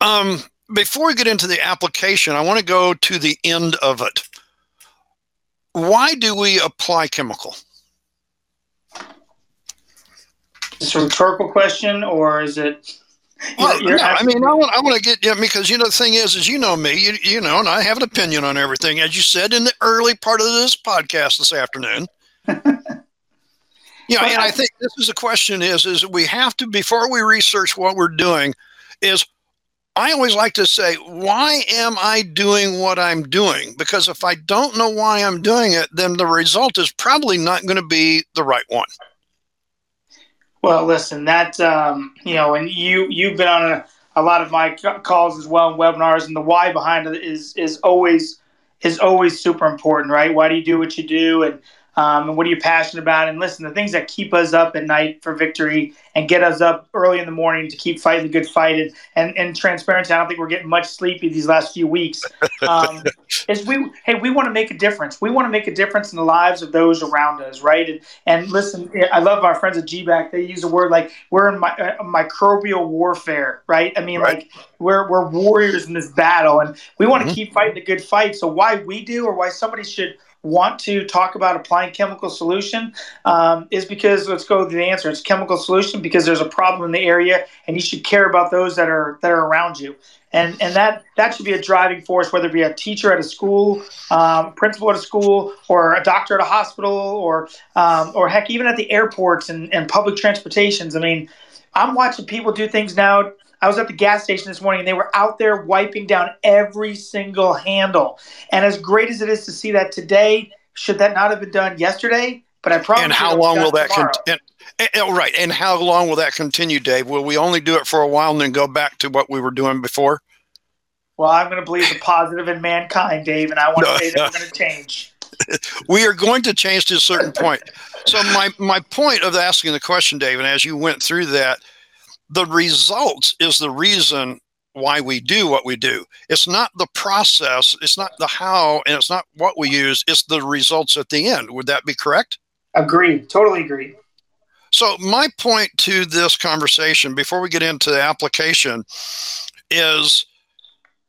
S1: Um, before we get into the application, I want to go to the end of it. Why do we apply chemical?
S2: Is this a rhetorical question, or is it?
S1: Well, no, I mean, I want, I want to get yeah, because you know the thing is, is you know me, you, you know, and I have an opinion on everything, as you said in the early part of this podcast this afternoon. Yeah, and I think this is a question is is we have to before we research what we're doing is I always like to say, why am I doing what I'm doing? Because if I don't know why I'm doing it, then the result is probably not going to be the right one.
S2: Well, listen, that um, you know, and you you've been on a, a lot of my calls as well and webinars, and the why behind it is is always is always super important, right? Why do you do what you do, and um, and what are you passionate about? And listen, the things that keep us up at night for victory and get us up early in the morning to keep fighting the good fight. And, and, and transparency, I don't think we're getting much sleepy these last few weeks. Um, is we, hey, we want to make a difference. We want to make a difference in the lives of those around us, right? And, and listen, I love our friends at GBAC. They use a word like we're in my, uh, microbial warfare, right? I mean, right. like we're, we're warriors in this battle and we want to mm-hmm. keep fighting the good fight. So why we do or why somebody should – want to talk about applying chemical solution um, is because let's go to the answer. It's chemical solution because there's a problem in the area, and you should care about those that are that are around you. And and that that should be a driving force, whether it be a teacher at a school, um, principal at a school, or a doctor at a hospital, or um, or heck, even at the airports and, and public transportations. I mean, I'm watching people do things now. I was at the gas station this morning and they were out there wiping down every single handle. And as great as it is to see that today, should that not have been done yesterday? But I promise.
S1: And how long will that continue? Right. And how long will that continue, Dave? Will we only do it for a while and then go back to what we were doing before?
S2: Well, I'm going to believe the positive in mankind, Dave, and I want to say that we're going to change.
S1: we are going to change to a certain point. So my my point of asking the question, Dave, and as you went through that, the results is the reason why we do what we do. It's not the process, it's not the how, and it's not what we use, it's the results at the end. Would that be correct?
S2: Agree. Totally agree.
S1: So my point to this conversation before we get into the application is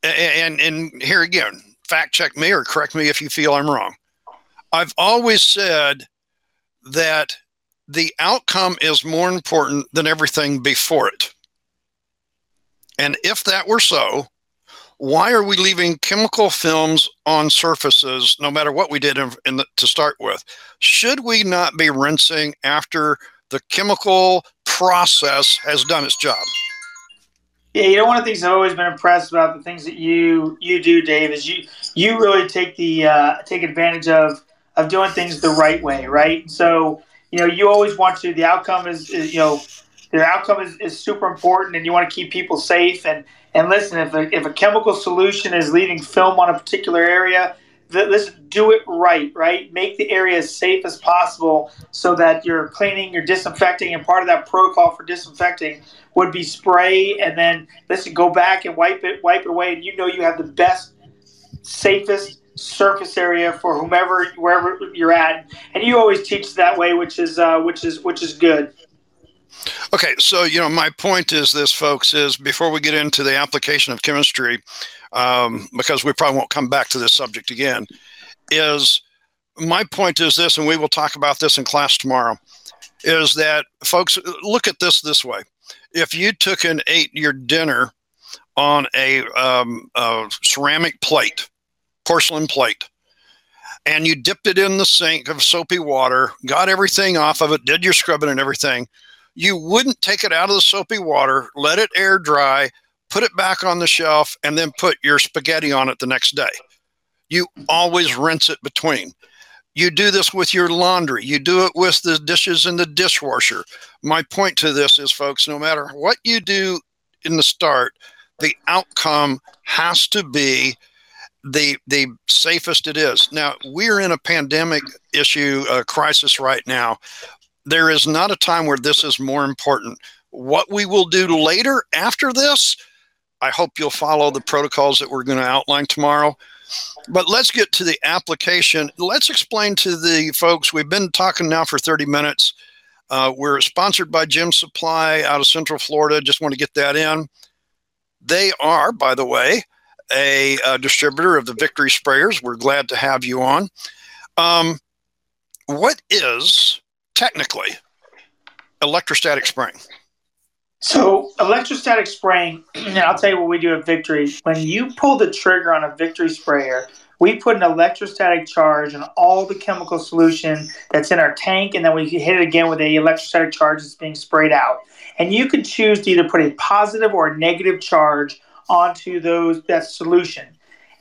S1: and and here again, fact check me or correct me if you feel I'm wrong. I've always said that the outcome is more important than everything before it. And if that were so, why are we leaving chemical films on surfaces no matter what we did in, in the, to start with? Should we not be rinsing after the chemical process has done its job?
S2: Yeah, you know, one of the things I've always been impressed about the things that you you do, Dave, is you you really take the uh, take advantage of of doing things the right way, right? So you know, you always want to. The outcome is, is you know, the outcome is, is super important, and you want to keep people safe. And and listen, if a, if a chemical solution is leaving film on a particular area, let's do it right, right? Make the area as safe as possible so that you're cleaning, you're disinfecting, and part of that protocol for disinfecting would be spray and then listen, go back and wipe it, wipe it away, and you know you have the best, safest surface area for whomever, wherever you're at, and you always teach that way, which is uh, which is which is good.
S1: Okay, so you know my point is this, folks, is before we get into the application of chemistry, um, because we probably won't come back to this subject again, is my point is this, and we will talk about this in class tomorrow, is that folks look at this this way. If you took and ate your dinner on a, um, a ceramic plate, porcelain plate, and you dipped it in the sink of soapy water, got everything off of it, did your scrubbing and everything, you wouldn't take it out of the soapy water, let it air dry, put it back on the shelf, and then put your spaghetti on it the next day. You always rinse it between. You do this with your laundry. You do it with the dishes in the dishwasher. My point to this is, folks, no matter what you do in the start, the outcome has to be the the safest it is. Now we're in a pandemic issue uh, crisis right now. There is not a time where this is more important. What we will do later after this I hope you'll follow the protocols that we're going to outline tomorrow. But let's get to the application. Let's explain to the folks. We've been talking now for 30 minutes. Uh, we're sponsored by Gem Supply out of Central Florida. Just want to get that in. They are, by the way, a, a distributor of the Victory sprayers. We're glad to have you on. Um, what is technically electrostatic spraying?
S2: So electrostatic spraying, and I'll tell you what we do at Victory. When you pull the trigger on a Victory sprayer, we put an electrostatic charge on all the chemical solution that's in our tank, and then we hit it again with a electrostatic charge that's being sprayed out. And you can choose to either put a positive or a negative charge onto those that solution.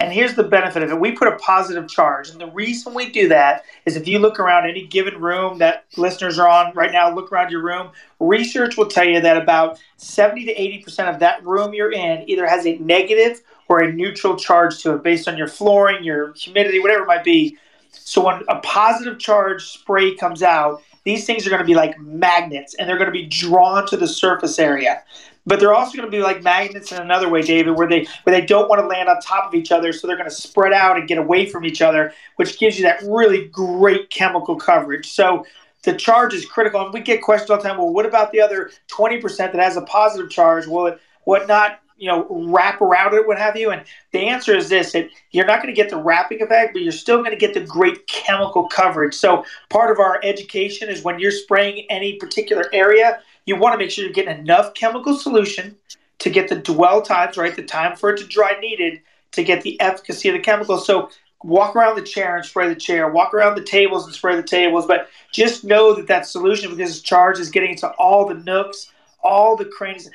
S2: And here's the benefit of it. We put a positive charge. And the reason we do that is if you look around any given room that listeners are on right now, look around your room, research will tell you that about 70 to 80% of that room you're in either has a negative or a neutral charge to it based on your flooring, your humidity, whatever it might be. So when a positive charge spray comes out, these things are going to be like magnets and they're going to be drawn to the surface area but they're also going to be like magnets in another way, David, where they where they don't want to land on top of each other, so they're going to spread out and get away from each other, which gives you that really great chemical coverage. So the charge is critical, and we get questions all the time. Well, what about the other twenty percent that has a positive charge? Will it what not? You know, wrap around it, what have you? And the answer is this: that you're not going to get the wrapping effect, but you're still going to get the great chemical coverage. So part of our education is when you're spraying any particular area, you want to make sure you're getting enough chemical solution to get the dwell times, right? The time for it to dry needed to get the efficacy of the chemical. So walk around the chair and spray the chair, walk around the tables and spray the tables, but just know that that solution, because its charge is getting into all the nooks, all the cranes.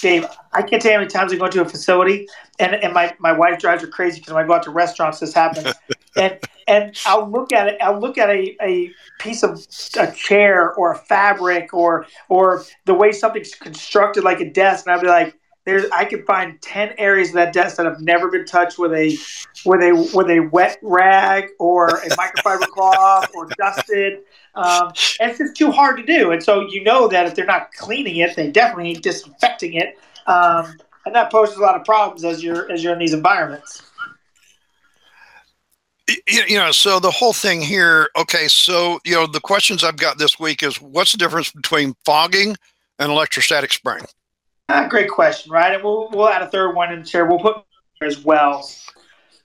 S2: Dave, I can't tell you how many times I go to a facility and, and my, my wife drives her crazy because when I go out to restaurants, this happens. and and I'll look at it, I'll look at a, a piece of a chair or a fabric or or the way something's constructed like a desk, and I'll be like, there's I can find ten areas of that desk that have never been touched with a with a with a wet rag or a microfiber cloth or dusted. Um, it's just too hard to do. And so you know that if they're not cleaning it, they definitely need disinfecting it. Um, and that poses a lot of problems as you're as you're in these environments.
S1: You know, so the whole thing here. Okay, so you know, the questions I've got this week is what's the difference between fogging and electrostatic spraying?
S2: Ah, great question, right? And we'll we'll add a third one in here. We'll put as well.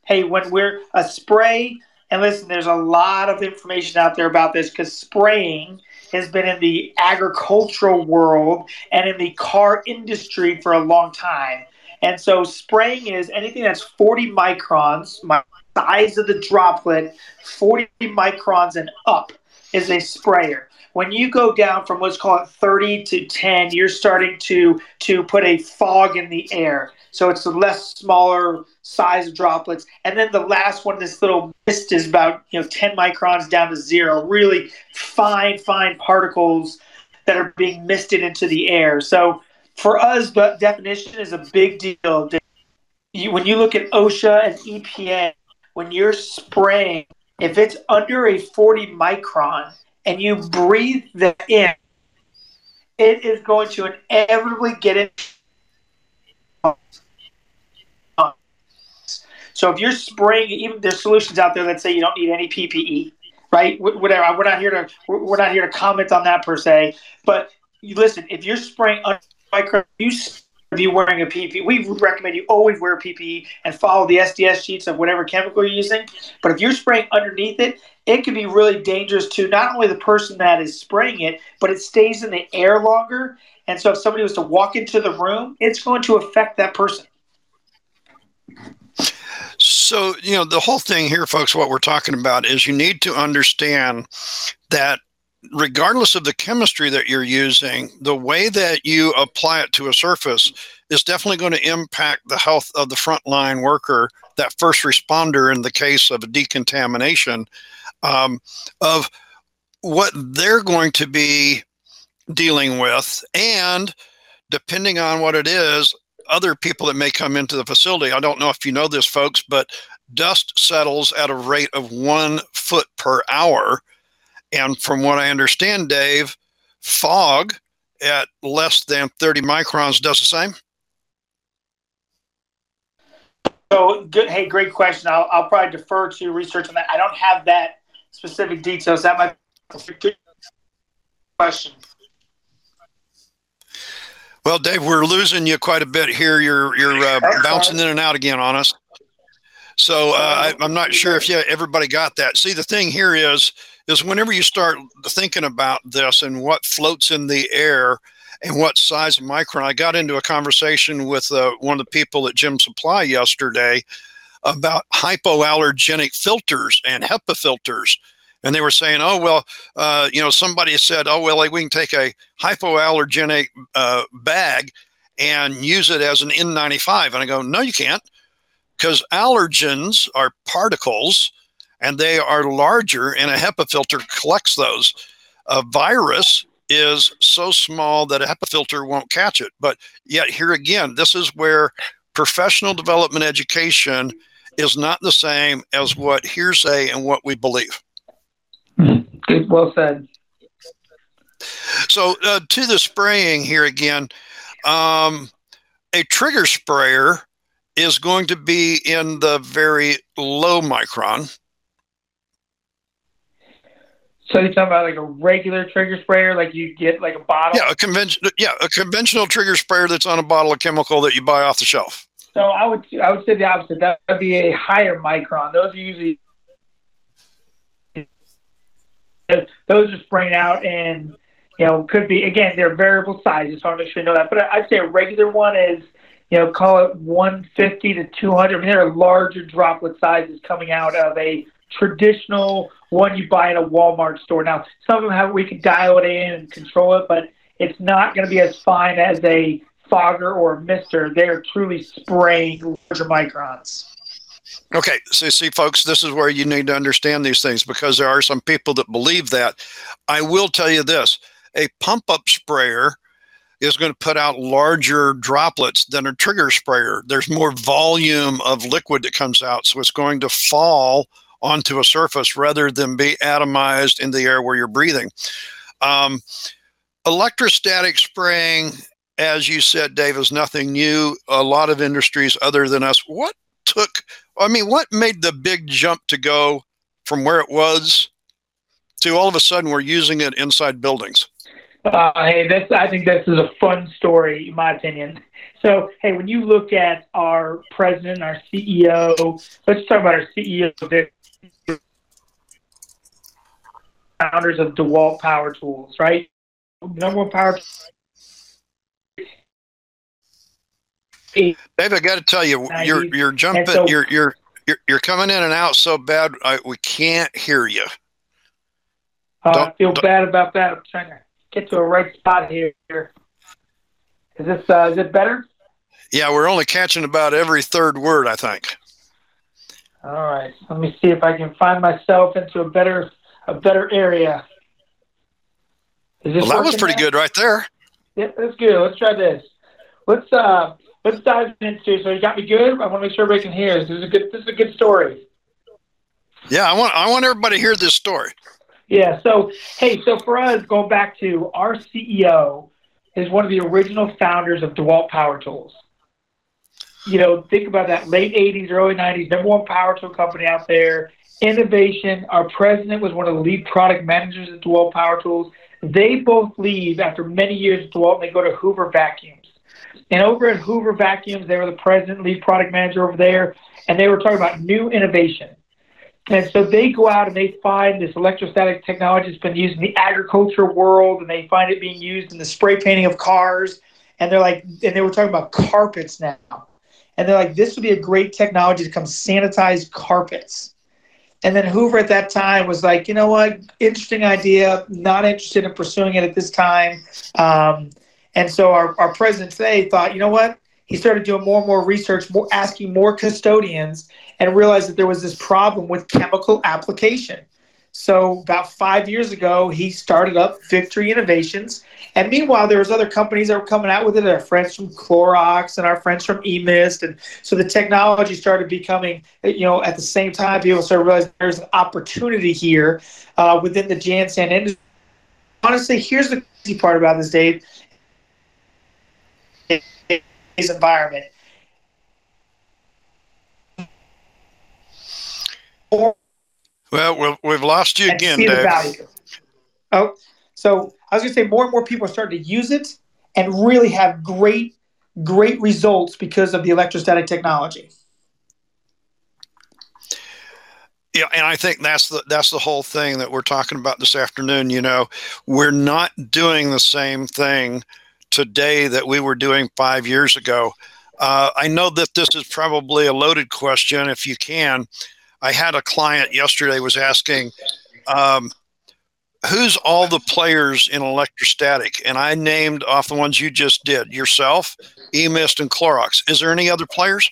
S2: Hey, when we're a spray, and listen, there's a lot of information out there about this because spraying has been in the agricultural world and in the car industry for a long time. And so spraying is anything that's 40 microns, my size of the droplet, 40 microns and up is a sprayer when you go down from let's call it 30 to 10 you're starting to to put a fog in the air. So it's a less smaller size droplets. And then the last one this little mist is about you know 10 microns down to zero. Really fine fine particles that are being misted into the air. So for us the definition is a big deal. When you look at osha and epa when you're spraying if it's under a 40 micron and you breathe that in, it is going to inevitably get in. So if you're spraying, even there's solutions out there that say you don't need any PPE, right? Whatever. We're not here to we're not here to comment on that per se. But you listen, if you're spraying micro, you of you wearing a PPE. We recommend you always wear PPE and follow the SDS sheets of whatever chemical you're using. But if you're spraying underneath it, it can be really dangerous to not only the person that is spraying it, but it stays in the air longer. And so if somebody was to walk into the room, it's going to affect that person.
S1: So, you know, the whole thing here, folks, what we're talking about is you need to understand that regardless of the chemistry that you're using, the way that you apply it to a surface is definitely going to impact the health of the frontline worker, that first responder in the case of a decontamination, um, of what they're going to be dealing with. And depending on what it is, other people that may come into the facility. I don't know if you know this, folks, but dust settles at a rate of one foot per hour and from what I understand, Dave, fog at less than 30 microns does the same.
S2: So good. Hey, great question. I'll, I'll probably defer to research on that. I don't have that specific details. That might be a good question.
S1: Well, Dave, we're losing you quite a bit here. You're you're uh, bouncing in and out again on us. So uh, I, am not sure if yeah everybody got that. See, the thing here is is whenever you start thinking about this and what floats in the air and what size of micron. I got into a conversation with uh, one of the people at Gem Supply yesterday about hypoallergenic filters and HEPA filters. And they were saying, oh, well, uh, you know, somebody said, oh, well, we can take a hypoallergenic uh, bag and use it as an N95. And I go, no, you can't, because allergens are particles and they are larger, and a HEPA filter collects those. A virus is so small that a HEPA filter won't catch it. But yet, here again, this is where professional development education is not the same as what hearsay and what we believe.
S2: Good, well said.
S1: So, uh, to the spraying here again, um, a trigger sprayer is going to be in the very low micron.
S2: So you're talking about like a regular trigger sprayer, like you get like a bottle?
S1: Yeah, a conventional yeah, a conventional trigger sprayer that's on a bottle of chemical that you buy off the shelf.
S2: So I would I would say the opposite. That would be a higher micron. Those are usually those are spraying out and you know could be again they're variable sizes. So I want to make sure you know that. But I'd say a regular one is you know call it 150 to 200. I mean there are larger droplet sizes coming out of a traditional one you buy at a Walmart store. Now, some of them have we can dial it in and control it, but it's not going to be as fine as a fogger or a mister. They're truly spraying larger microns.
S1: Okay, so see, folks, this is where you need to understand these things because there are some people that believe that. I will tell you this a pump up sprayer is going to put out larger droplets than a trigger sprayer. There's more volume of liquid that comes out, so it's going to fall onto a surface rather than be atomized in the air where you're breathing. Um, electrostatic spraying, as you said, Dave, is nothing new. A lot of industries other than us. What took, I mean, what made the big jump to go from where it was to all of a sudden we're using it inside buildings?
S2: Uh, hey, this I think this is a fun story, in my opinion. So, hey, when you look at our president, our CEO, let's talk about our CEO, founders of DeWalt Power Tools, right? Number one power.
S1: Dave, I got to tell you, you're you're jumping, so, you're you're you're coming in and out so bad, I, we can't hear you.
S2: Uh, I feel bad about that. I'm trying to get to a right spot here. Is this uh, is it better?
S1: Yeah, we're only catching about every third word, I think.
S2: All right, let me see if I can find myself into a better a better area.
S1: well, that was pretty now? good right there.
S2: Yeah, that's good. Let's try this. Let's uh let's dive into. So you got me good. I want to make sure everybody can hear. This is a good. This is a good story.
S1: Yeah, I want I want everybody to hear this story.
S2: Yeah. So, hey, so for us, going back to our CEO is one of the original founders of DeWalt Power Tools. You know, think about that late 80s, early 90s, number one power tool company out there. Innovation. Our president was one of the lead product managers at DeWalt Power Tools. They both leave after many years at DeWalt and they go to Hoover Vacuums. And over at Hoover Vacuums, they were the president, lead product manager over there, and they were talking about new innovation. And so they go out and they find this electrostatic technology that's been used in the agriculture world, and they find it being used in the spray painting of cars. And they're like, and they were talking about carpets now. And they're like, this would be a great technology to come sanitize carpets. And then Hoover at that time was like, you know what, interesting idea, not interested in pursuing it at this time. Um, and so our, our president today thought, you know what, he started doing more and more research, more asking more custodians, and realized that there was this problem with chemical application. So about five years ago, he started up Victory Innovations. And meanwhile, there was other companies that were coming out with it. Our friends from Clorox and our friends from eMist, and so the technology started becoming, you know, at the same time, people started realizing there's an opportunity here uh, within the Jansan industry. Honestly, here's the crazy part about this, Dave environment.
S1: Well, we've lost you again, Dave.
S2: Oh, so I was going to say more and more people are starting to use it and really have great, great results because of the electrostatic technology.
S1: Yeah, and I think that's the that's the whole thing that we're talking about this afternoon. You know, we're not doing the same thing today that we were doing five years ago. Uh, I know that this is probably a loaded question. If you can, I had a client yesterday was asking, um, "Who's all the players in electrostatic?" And I named off the ones you just did: yourself, eMist, and Clorox. Is there any other players?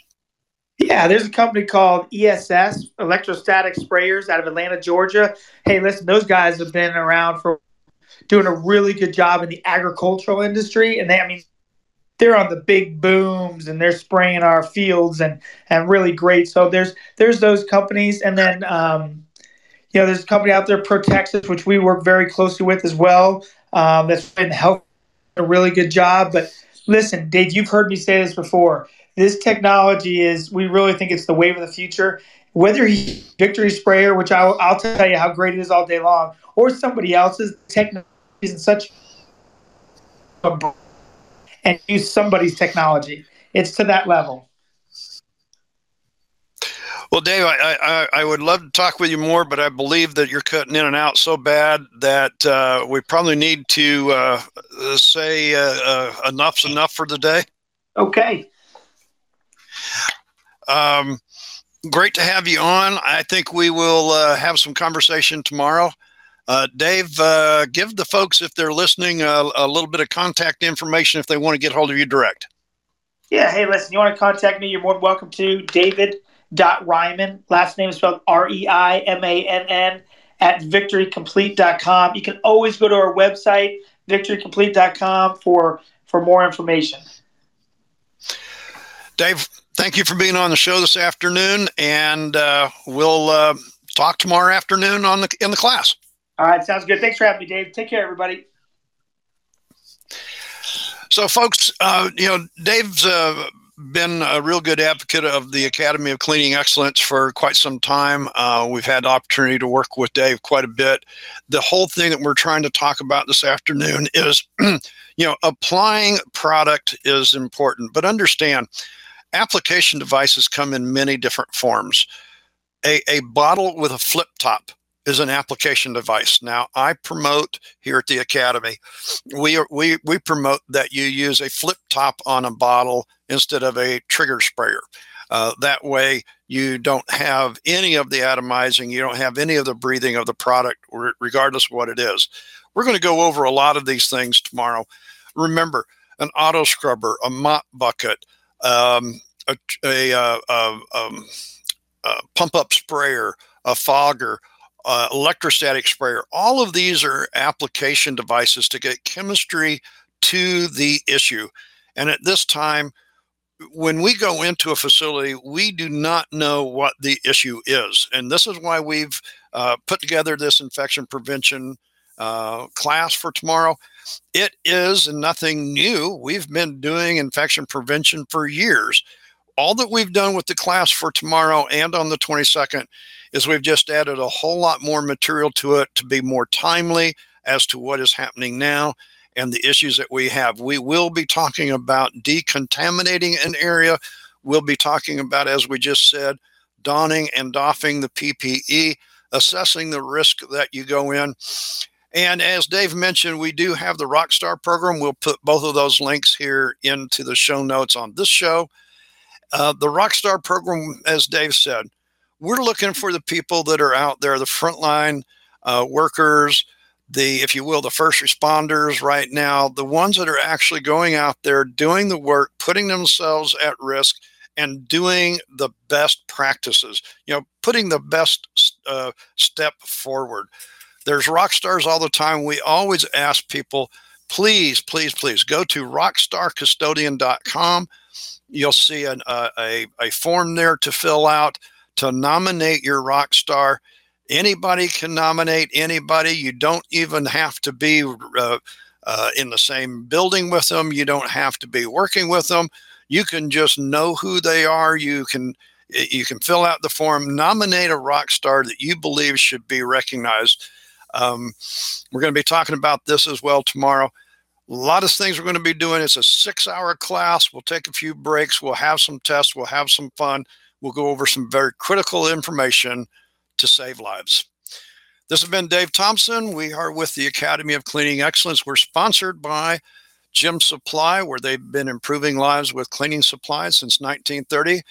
S2: Yeah, there's a company called ESS Electrostatic Sprayers out of Atlanta, Georgia. Hey, listen, those guys have been around for doing a really good job in the agricultural industry. And they, I mean, they're on the big booms and they're spraying our fields and and really great. So there's there's those companies, and then um, you know there's a company out there, Protexus, which we work very closely with as well. Um, that's been helping a really good job. But listen, Dave, you've heard me say this before. This technology is we really think it's the wave of the future. Whether he Victory Sprayer, which I'll, I'll tell you how great it is all day long, or somebody else's technology in such and use somebody's technology. It's to that level.
S1: Well, Dave, I, I, I, would love to talk with you more, but I believe that you're cutting in and out so bad that uh, we probably need to uh, say uh, uh enough's enough for the day.
S2: Okay.
S1: Um, great to have you on. I think we will uh, have some conversation tomorrow. Uh, Dave, uh, give the folks, if they're listening, a, a, little bit of contact information if they want to get hold of you direct.
S2: Yeah, hey, listen, you want to contact me, you're more than welcome to. David.Reimann, last name is spelled R E I M A N N, at victorycomplete.com. You can always go to our website, victorycomplete.com, for, for more information.
S1: Dave, thank you for being on the show this afternoon, and uh, we'll uh, talk tomorrow afternoon on the in the class.
S2: All right, sounds good. Thanks for having me, Dave. Take care, everybody.
S1: So, folks, uh, you know, Dave's uh, been a real good advocate of the Academy of Cleaning Excellence for quite some time. Uh, we've had the opportunity to work with Dave quite a bit. The whole thing that we're trying to talk about this afternoon is, you know, applying product is important, but understand application devices come in many different forms. A, a bottle with a flip top is an application device. Now, I promote here at the Academy, we, we, we promote that you use a flip top on a bottle instead of a trigger sprayer. Uh, that way, you don't have any of the atomizing, you don't have any of the breathing of the product, regardless of what it is. We're going to go over a lot of these things tomorrow. Remember, an auto scrubber, a mop bucket, um, a, a, uh, um, a pump up sprayer, a fogger, uh, electrostatic sprayer. All of these are application devices to get chemistry to the issue. And at this time, when we go into a facility, we do not know what the issue is. And this is why we've uh, put together this infection prevention uh, class for tomorrow. It is nothing new. We've been doing infection prevention for years all that we've done with the class for tomorrow and on the 22nd is we've just added a whole lot more material to it to be more timely as to what is happening now and the issues that we have. We will be talking about decontaminating an area. We'll be talking about, as we just said, donning and doffing the PPE, assessing the risk that you go in. And as Dave mentioned, we do have the Rockstar program. We'll put both of those links here into the show notes on this show. Uh, the Rockstar program, as Dave said, we're looking for the people that are out there, the frontline uh, workers, the, if you will, the first responders right now, the ones that are actually going out there doing the work, putting themselves at risk, and doing the best practices. You know, putting the best uh, step forward. There's rock stars all the time. We always ask people, please, please, please go to rockstarcustodian.com You'll see an, uh, a, a form there to fill out to nominate your rock star. Anybody can nominate anybody. You don't even have to be uh, uh, in the same building with them. You don't have to be working with them. You can just know who they are. You can you can fill out the form, nominate a rock star that you believe should be recognized. Um, we're going to be talking about this as well tomorrow. A lot of things we're going to be doing. It's a six hour class. We'll take a few breaks. We'll have some tests. We'll have some fun. We'll go over some very critical information to save lives. This has been Dave Thompson. We are with the Academy of Cleaning Excellence. We're sponsored by Gem Supply, where they've been improving lives with cleaning supplies since 1930.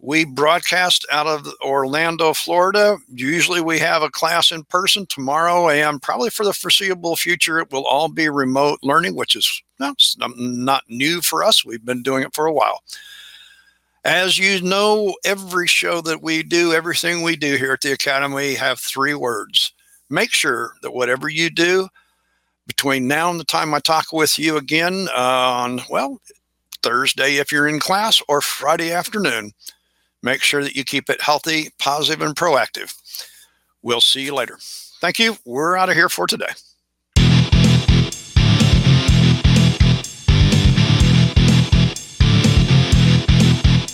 S1: We broadcast out of Orlando, Florida. Usually we have a class in person tomorrow, and probably for the foreseeable future, it will all be remote learning, which is no, not new for us. We've been doing it for a while. As you know, every show that we do, everything we do here at the Academy, have three words. Make sure that whatever you do between now and the time I talk with you again uh, on, well, Thursday if you're in class or Friday afternoon, Make sure that you keep it healthy, positive, and proactive. We'll see you later. Thank you. We're out of here for today.